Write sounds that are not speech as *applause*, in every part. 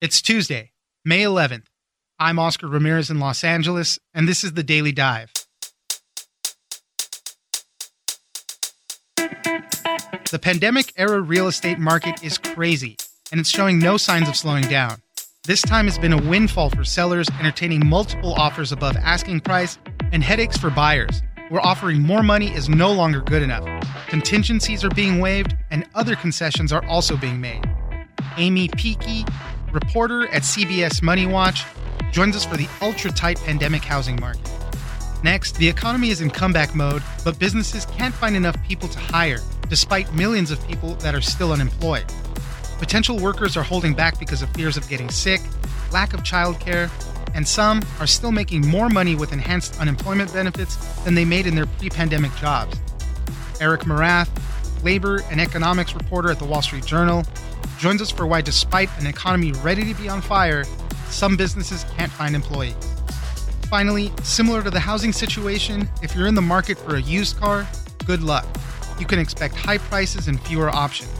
It's Tuesday, May 11th. I'm Oscar Ramirez in Los Angeles, and this is the Daily Dive. The pandemic era real estate market is crazy, and it's showing no signs of slowing down. This time has been a windfall for sellers, entertaining multiple offers above asking price and headaches for buyers, where offering more money is no longer good enough. Contingencies are being waived, and other concessions are also being made. Aimee Picchi, reporter at CBS MoneyWatch, joins us for the ultra tight pandemic housing market. Next, the economy is in comeback mode, but businesses can't find enough people to hire, despite millions of people that are still unemployed. Potential workers are holding back because of fears of getting sick, lack of childcare, and some are still making more money with enhanced unemployment benefits than they made in their pre pandemic jobs. Eric Morath, labor and economics reporter at the Wall Street Journal, joins us for why, despite an economy ready to be on fire, some businesses can't find employees. Finally, similar to the housing situation, if you're in the market for a used car, good luck. You can expect high prices and fewer options.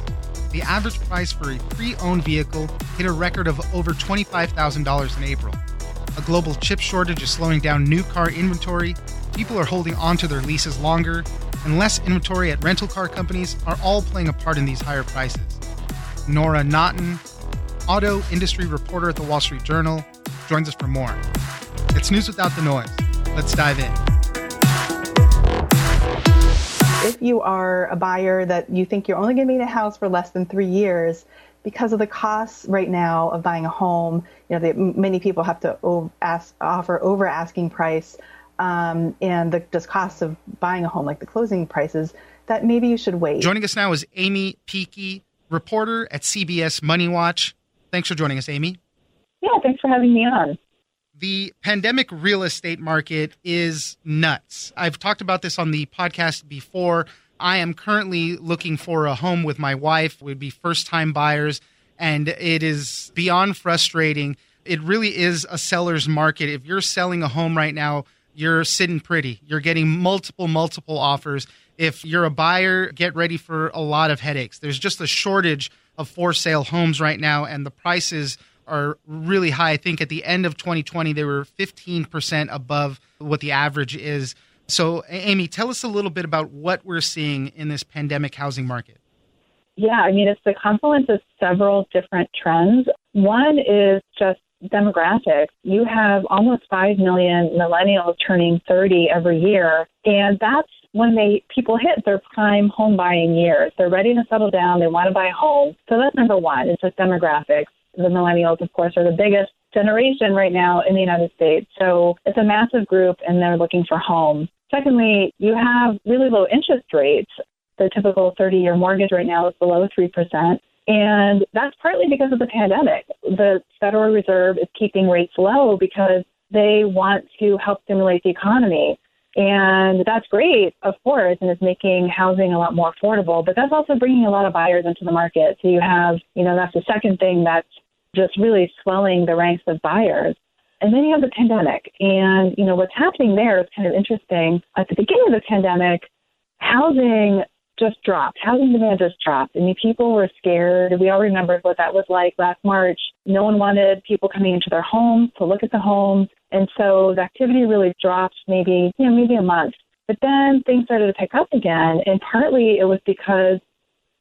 The average price for a pre owned vehicle hit a record of over $25,000 in April. A global chip shortage is slowing down new car inventory, people are holding onto their leases longer, and less inventory at rental car companies are all playing a part in these higher prices. Nora Naughton, auto industry reporter at the Wall Street Journal, joins us for more. It's news without the noise. Let's dive in. If you are a buyer that you think you're only going to be in a house for less than three years, because of the costs right now of buying a home, you know, they, many people have to o- ask, offer over asking price, um, and the just costs of buying a home, like the closing prices, that maybe you should wait. Joining us now is Aimee Picchi, reporter at CBS MoneyWatch. Thanks for joining us, Aimee. Yeah, thanks for having me on. The pandemic real estate market is nuts. I've talked about this on the podcast before. I am currently looking for a home with my wife. We'd be first time buyers, and it is beyond frustrating. It really is a seller's market. If you're selling a home right now, you're sitting pretty. You're getting multiple, multiple offers. If you're a buyer, get ready for a lot of headaches. There's just a shortage of for sale homes right now, and the prices are really high. I think at the end of 2020, they were 15% above what the average is. So, Aimee, tell us a little bit about what we're seeing in this pandemic housing market. Yeah, I mean, it's the confluence of several different trends. One is just demographics. You have almost 5 million millennials turning 30 every year, and that's when they people hit their prime home buying years. They're ready to settle down, they want to buy a home. So that's number 1, it's just demographics the millennials, of course, are the biggest generation right now in the United States. So it's a massive group and they're looking for homes. Secondly, you have really low interest rates. The typical 30 year mortgage right now is below 3%. And that's partly because of the pandemic. The Federal Reserve is keeping rates low because they want to help stimulate the economy. And that's great, of course, and it's making housing a lot more affordable, but that's also bringing a lot of buyers into the market. So you have, you know, that's the second thing that's just really swelling the ranks of buyers. And then you have the pandemic. And, you know, what's happening there is kind of interesting. At the beginning of the pandemic, housing just dropped. Housing demand just dropped. I mean, people were scared. We all remember what that was like last March. No one wanted people coming into their homes to look at the homes. And so the activity really dropped maybe, you know, maybe a month. But then things started to pick up again. And partly it was because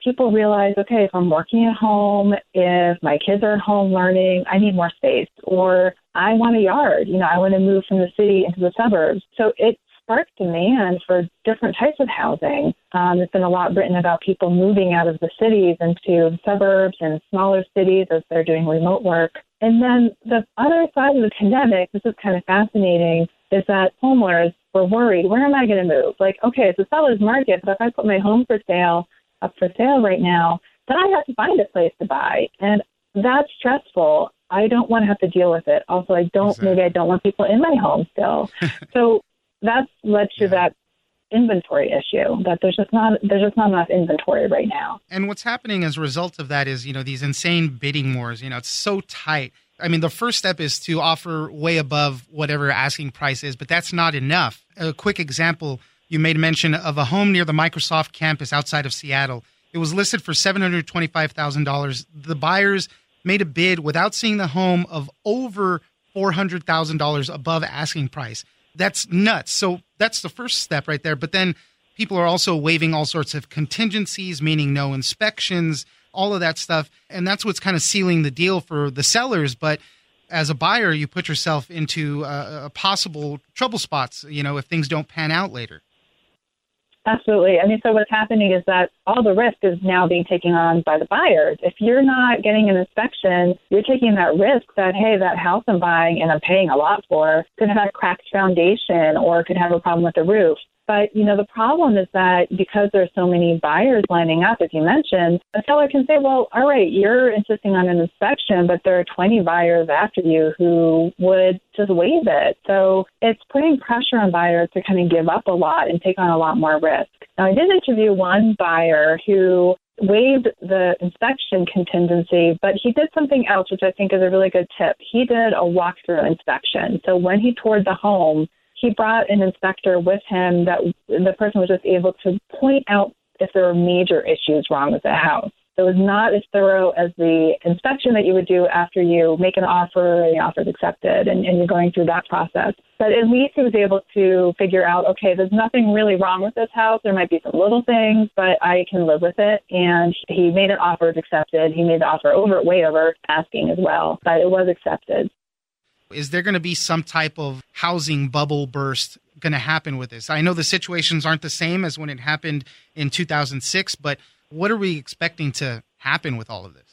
people realized, okay, if I'm working at home, if my kids are at home learning, I need more space. Or I want a yard. You know, I want to move from the city into the suburbs. So it sparked demand for different types of housing. Um, there's been a lot written about people moving out of the cities into the suburbs and smaller cities as they're doing remote work. And then the other side of the pandemic, this is kind of fascinating, is that homeowners were worried, where am I going to move? Like, okay, it's a seller's market, but if I put my home for sale up for sale right now, then I have to find a place to buy. And that's stressful. I don't want to have to deal with it. Also, I don't, exactly. maybe I don't want people in my home still. *laughs* so that's led to yeah. that inventory issue that there's just not there's just not enough inventory right now. And what's happening as a result of that is, you know, these insane bidding wars, you know, it's so tight. I mean, the first step is to offer way above whatever asking price is, but that's not enough. A quick example, you made mention of a home near the Microsoft campus outside of Seattle. It was listed for $725,000. The buyers made a bid without seeing the home of over $400,000 above asking price. That's nuts. So that's the first step right there. But then people are also waiving all sorts of contingencies, meaning no inspections, all of that stuff. And that's what's kind of sealing the deal for the sellers. But as a buyer, you put yourself into uh, possible trouble spots, you know, if things don't pan out later. Absolutely. I mean, so what's happening is that all the risk is now being taken on by the buyers. If you're not getting an inspection, you're taking that risk that, hey, that house I'm buying and I'm paying a lot for could have a cracked foundation or could have a problem with the roof. But, you know, the problem is that because there's so many buyers lining up, as you mentioned, a seller can say, well, all right, you're insisting on an inspection, but there are 20 buyers after you who would just waive it. So it's putting pressure on buyers to kind of give up a lot and take on a lot more risk. Now, I did interview one buyer who waived the inspection contingency, but he did something else, which I think is a really good tip. He did a walkthrough inspection. So when he toured the home, he brought an inspector with him that the person was just able to point out if there were major issues wrong with the house. It was not as thorough as the inspection that you would do after you make an offer and the offer is accepted and, and you're going through that process. But at least he was able to figure out, okay, there's nothing really wrong with this house. There might be some little things, but I can live with it. And he made an offer, it accepted. He made the offer over, way over asking as well, but it was accepted. Is there going to be some type of housing bubble burst going to happen with this? I know the situations aren't the same as when it happened in 2006, but what are we expecting to happen with all of this?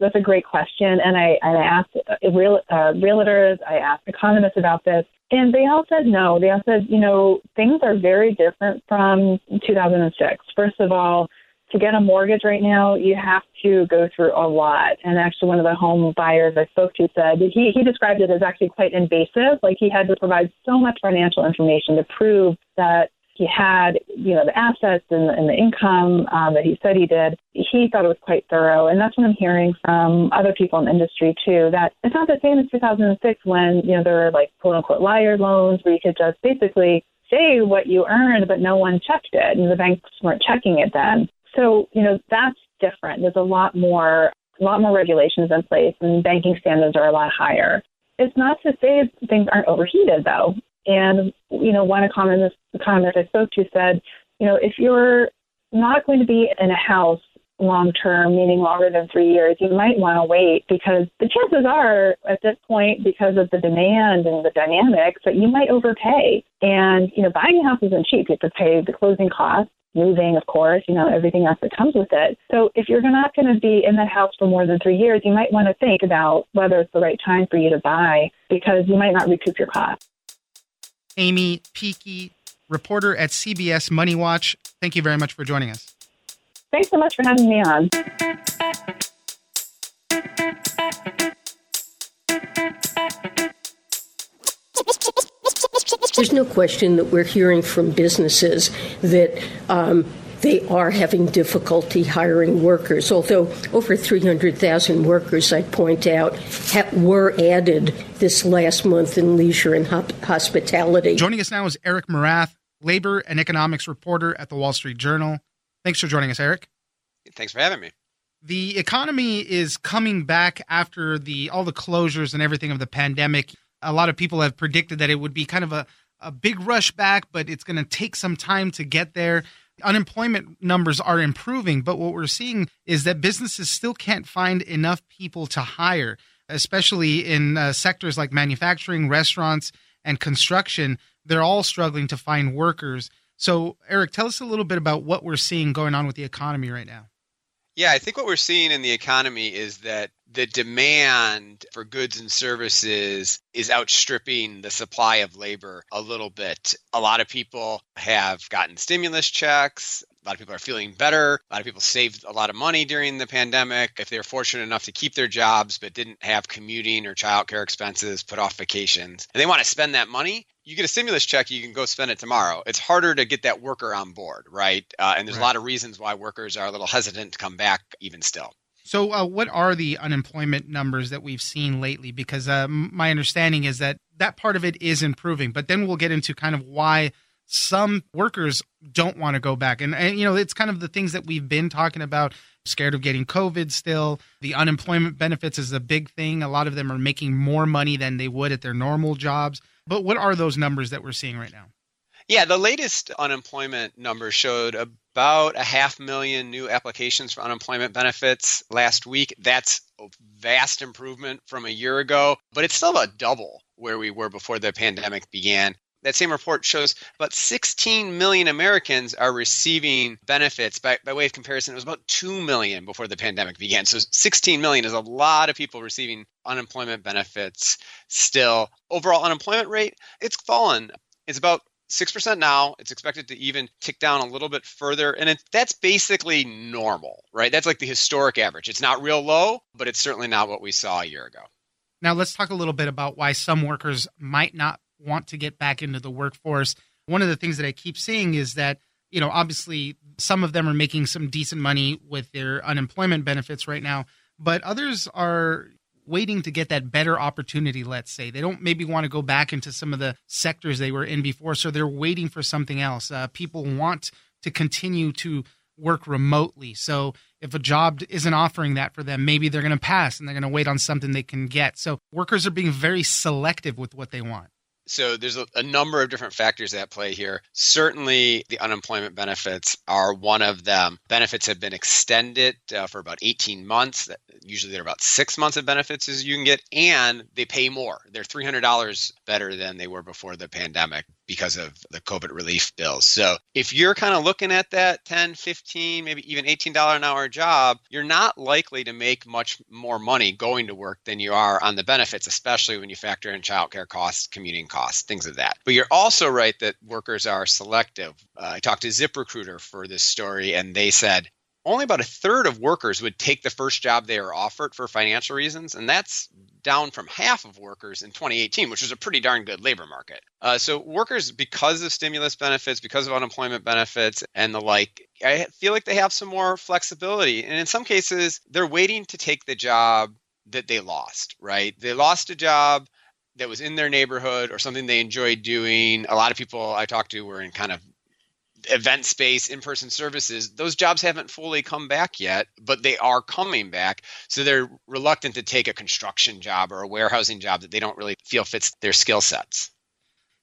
That's a great question, and I, I asked uh, real, uh, realtors, I asked economists about this, and they all said no. They all said, you know, things are very different from 2006. First of all, to get a mortgage right now, you have to go through a lot. And actually, one of the home buyers I spoke to said he, he described it as actually quite invasive. Like he had to provide so much financial information to prove that he had, you know, the assets and, and the income um, that he said he did. He thought it was quite thorough, and that's what I'm hearing from other people in the industry too. That it's not the same as 2006 when you know there were like quote unquote liar loans where you could just basically say what you earned, but no one checked it, and the banks weren't checking it then. So, you know, that's different. There's a lot more a lot more regulations in place and banking standards are a lot higher. It's not to say things aren't overheated though. And, you know, one economist, economist I spoke to said, you know, if you're not going to be in a house long term, meaning longer than three years, you might want to wait because the chances are at this point, because of the demand and the dynamics, that you might overpay. And, you know, buying a house isn't cheap. You have to pay the closing costs moving, of course, you know, everything else that comes with it. So if you're not going to be in that house for more than three years, you might want to think about whether it's the right time for you to buy because you might not recoup your cost. Aimee Picchi, reporter at CBS MoneyWatch, thank you very much for joining us. Thanks so much for having me on. There's no question that we're hearing from businesses that um, they are having difficulty hiring workers. Although over 300,000 workers, I'd point out, ha- were added this last month in leisure and hop- hospitality. Joining us now is Eric Morath, labor and economics reporter at the Wall Street Journal. Thanks for joining us, Eric. Thanks for having me. The economy is coming back after the all the closures and everything of the pandemic. A lot of people have predicted that it would be kind of a a big rush back, but it's going to take some time to get there. Unemployment numbers are improving, but what we're seeing is that businesses still can't find enough people to hire, especially in uh, sectors like manufacturing, restaurants, and construction. They're all struggling to find workers. So, Eric, tell us a little bit about what we're seeing going on with the economy right now. Yeah, I think what we're seeing in the economy is that the demand for goods and services is outstripping the supply of labor a little bit. A lot of people have gotten stimulus checks. A lot of people are feeling better. A lot of people saved a lot of money during the pandemic. If they were fortunate enough to keep their jobs but didn't have commuting or childcare expenses, put off vacations, and they want to spend that money, you get a stimulus check, you can go spend it tomorrow. It's harder to get that worker on board, right? Uh, and there's right. a lot of reasons why workers are a little hesitant to come back even still. So, uh, what are the unemployment numbers that we've seen lately? Because uh, my understanding is that that part of it is improving, but then we'll get into kind of why some workers don't want to go back. And, and, you know, it's kind of the things that we've been talking about. Scared of getting COVID still. The unemployment benefits is a big thing. A lot of them are making more money than they would at their normal jobs. But what are those numbers that we're seeing right now? Yeah, the latest unemployment numbers showed about a half million new applications for unemployment benefits last week. That's a vast improvement from a year ago, but it's still about double where we were before the pandemic began. That same report shows about 16 million Americans are receiving benefits. By, by way of comparison, it was about 2 million before the pandemic began. So 16 million is a lot of people receiving unemployment benefits still. Overall unemployment rate, it's fallen. It's about 6% now. It's expected to even tick down a little bit further. And it, that's basically normal, right? That's like the historic average. It's not real low, but it's certainly not what we saw a year ago. Now, let's talk a little bit about why some workers might not want to get back into the workforce. One of the things that I keep seeing is that, you know, obviously some of them are making some decent money with their unemployment benefits right now, but others are waiting to get that better opportunity, let's say. They don't maybe want to go back into some of the sectors they were in before, so they're waiting for something else. Uh, people want to continue to work remotely. So if a job isn't offering that for them, maybe they're going to pass and they're going to wait on something they can get. So workers are being very selective with what they want. So there's a, a, number of different factors at play here. Certainly, the unemployment benefits are one of them. Benefits have been extended uh, for about 18 months. Usually, they're about six months of benefits as you can get, and they pay more. They're $300 better than they were before the pandemic because of the COVID relief bills. So if you're kind of looking at that 10, 15, maybe even $18 an hour job, you're not likely to make much more money going to work than you are on the benefits, especially when you factor in childcare costs, commuting costs, things of that. But you're also right that workers are selective. Uh, I talked to ZipRecruiter for this story, and they said only about a third of workers would take the first job they are offered for financial reasons, and that's down from half of workers in 2018, which was a pretty darn good labor market. Uh, so, workers, because of stimulus benefits, because of unemployment benefits, and the like, I feel like they have some more flexibility. And in some cases, they're waiting to take the job that they lost, right? They lost a job that was in their neighborhood or something they enjoyed doing. A lot of people I talked to were in kind of event space, in person services, those jobs haven't fully come back yet, but they are coming back. So they're reluctant to take a construction job or a warehousing job that they don't really feel fits their skill sets.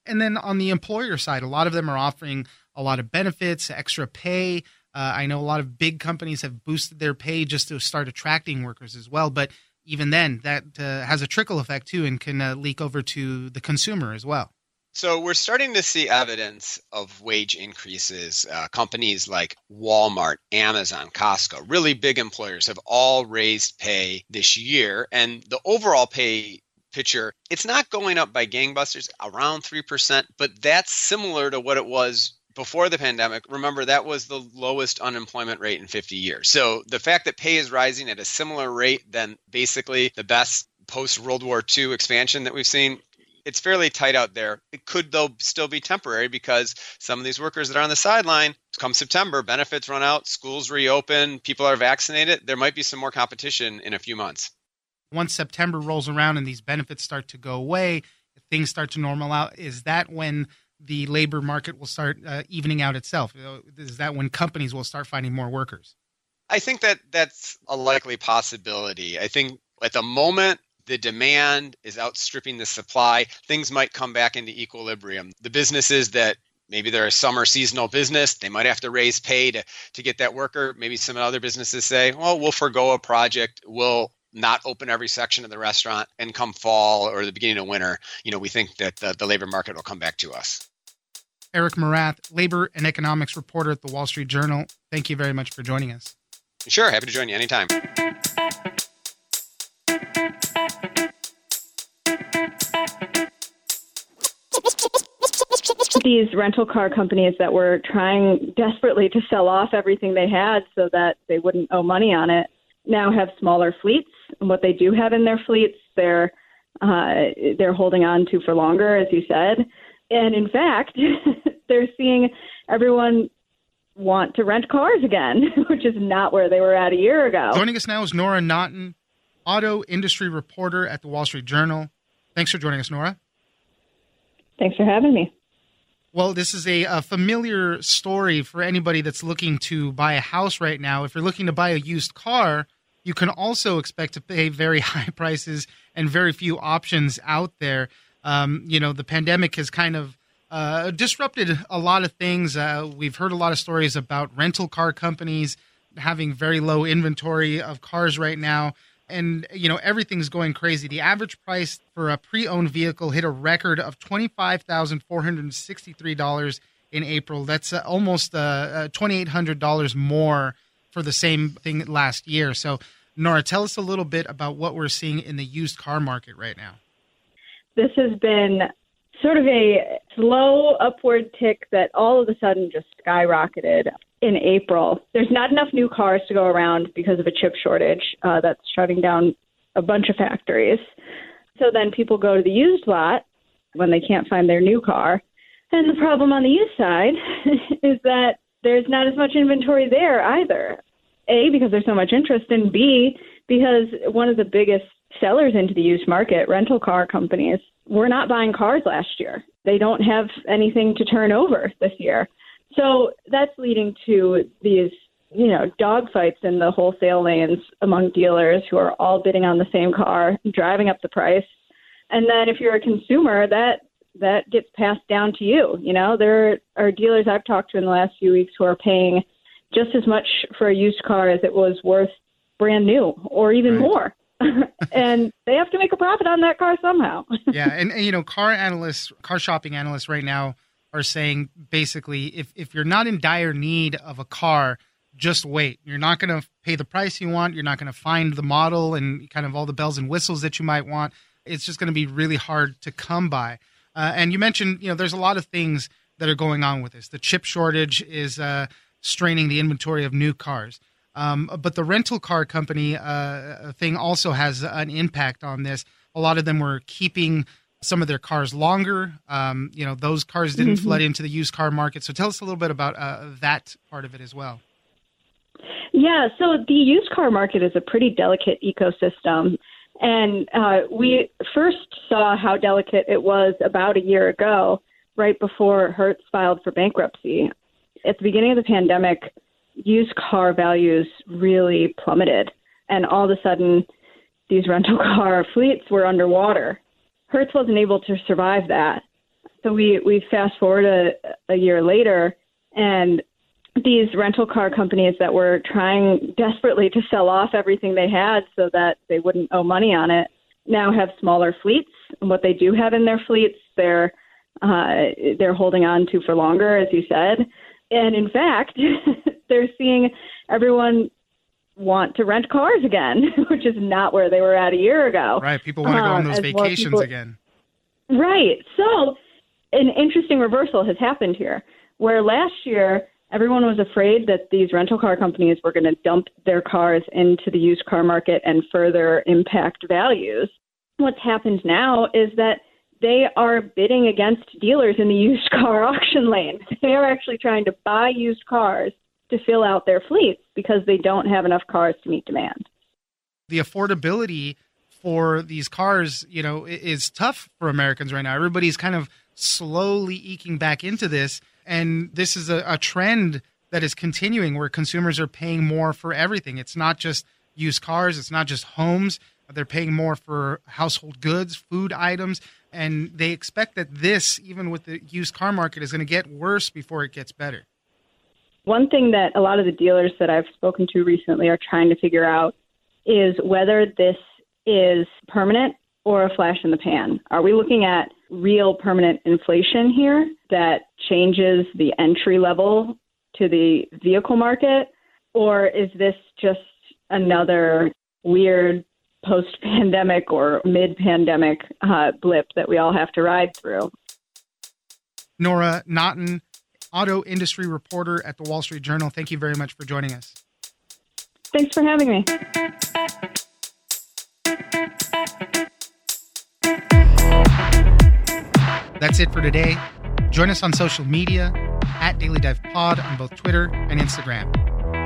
And then on the employer side, a lot of them are offering a lot of benefits, extra pay. Uh, I know a lot of big companies have boosted their pay just to start attracting workers as well. But even then, that uh, has a trickle effect too and can uh, leak over to the consumer as well. So we're starting to see evidence of wage increases. Uh, companies like Walmart, Amazon, Costco, really big employers have all raised pay this year. And the overall pay picture, it's not going up by gangbusters, around 3%, but that's similar to what it was before the pandemic, remember that was the lowest unemployment rate in 50 years. So the fact that pay is rising at a similar rate than basically the best post World War II expansion that we've seen it's fairly tight out there. It could though still be temporary because some of these workers that are on the sideline, come September, benefits run out, schools reopen, people are vaccinated, there might be some more competition in a few months. Once September rolls around and these benefits start to go away, things start to normal out, is that when the labor market will start uh, evening out itself? Is that when companies will start finding more workers? I think that that's a likely possibility. I think at the moment the demand is outstripping the supply, things might come back into equilibrium. The businesses that maybe they're a summer seasonal business, they might have to raise pay to, to get that worker. Maybe some other businesses say, well, we'll forego a project, we'll not open every section of the restaurant, and come fall or the beginning of winter, you know, we think that the, the labor market will come back to us. Eric Morath, labor and economics reporter at the Wall Street Journal. Thank you very much for joining us. Sure, happy to join you anytime. These rental car companies that were trying desperately to sell off everything they had so that they wouldn't owe money on it now have smaller fleets. And what they do have in their fleets, they're uh, they're holding on to for longer, as you said. And in fact, *laughs* they're seeing everyone want to rent cars again, *laughs* which is not where they were at a year ago. Joining us now is Nora Naughton, auto industry reporter at the Wall Street Journal. Thanks for joining us, Nora. Thanks for having me. Well, this is a, a, familiar story for anybody that's looking to buy a house right now. If you're looking to buy a used car, you can also expect to pay very *laughs* high prices and very few options out there. Um, you know, the pandemic has kind of uh, disrupted a lot of things. Uh, we've heard a lot of stories about rental car companies having very low inventory of cars right now. And, you know, everything's going crazy. The average price for a pre owned vehicle hit a record of $25,463 in April. That's uh, almost uh, uh $2,800 more for the same thing last year. So, Nora, tell us a little bit about what we're seeing in the used car market right now. This has been sort of a slow upward tick that all of a sudden just skyrocketed in April. There's not enough new cars to go around because of a chip shortage uh, that's shutting down a bunch of factories. So then people go to the used lot when they can't find their new car. And the problem on the used side *laughs* is that there's not as much inventory there either. A, because there's so much interest, and B, because one of the biggest sellers into the used market, rental car companies, were not buying cars last year. They don't have anything to turn over this year. So that's leading to these, you know, dogfights in the wholesale lanes among dealers who are all bidding on the same car, driving up the price. And then if you're a consumer, that that gets passed down to you. You know, there are dealers I've talked to in the last few weeks who are paying just as much for a used car as it was worth brand new or even right. more. *laughs* and they have to make a profit on that car somehow. *laughs* yeah, and, and, you know, car analysts, car shopping analysts right now are saying basically if if you're not in dire need of a car, just wait. You're not going to pay the price you want. You're not going to find the model and kind of all the bells and whistles that you might want. It's just going to be really hard to come by. Uh, and you mentioned, you know, there's a lot of things that are going on with this. The chip shortage is uh, straining the inventory of new cars. Um, but the rental car company uh, thing also has an impact on this. A lot of them were keeping some of their cars longer. Um, you know, those cars didn't mm-hmm. flood into the used car market. So tell us a little bit about uh, that part of it as well. Yeah, so the used car market is a pretty delicate ecosystem. And uh, we first saw how delicate it was about a year ago, right before Hertz filed for bankruptcy. At the beginning of the pandemic, used car values really plummeted. And all of a sudden, these rental *laughs* car fleets were underwater. Hertz wasn't able to survive that. So we, we fast forward a, a year later, and these rental car companies that were trying desperately to sell off everything they had so that they wouldn't owe money on it now have smaller fleets. And what they do have in their fleets, they're uh, they're holding on to for longer, as you said. And in fact, *laughs* they're seeing everyone want to rent cars again, *laughs* which is not where they were at a year ago. Right. People want to go on um, those vacations people, again. Right. So an interesting reversal has happened here, where last year everyone was afraid that these rental car companies were going to dump their cars into the used car market and further impact values. What's happened now is that they are bidding against dealers in the used car *laughs* auction lane. They are actually trying to buy used cars to fill out their fleets because they don't have enough cars to meet demand. The affordability for these cars, you know, is tough for Americans right now. Everybody's kind of slowly eking back into this, and this is a, a trend that is continuing where consumers are paying more for everything. It's not just used cars, it's not just homes. They're paying more for household goods, food items, and they expect that this, even with the used car market, is going to get worse before it gets better. One thing that a lot of the dealers that I've spoken to recently are trying to figure out is whether this is permanent or a flash in the pan. Are we looking at real permanent inflation here that changes the entry level to the vehicle market? Or is this just another weird post pandemic or mid pandemic uh, blip that we all have to ride through? Nora Naughton, auto industry reporter at the Wall Street Journal. Thank you very much for joining us. Thanks for having me. That's it for today. Join us on social media at Daily Dive Pod on both Twitter and Instagram.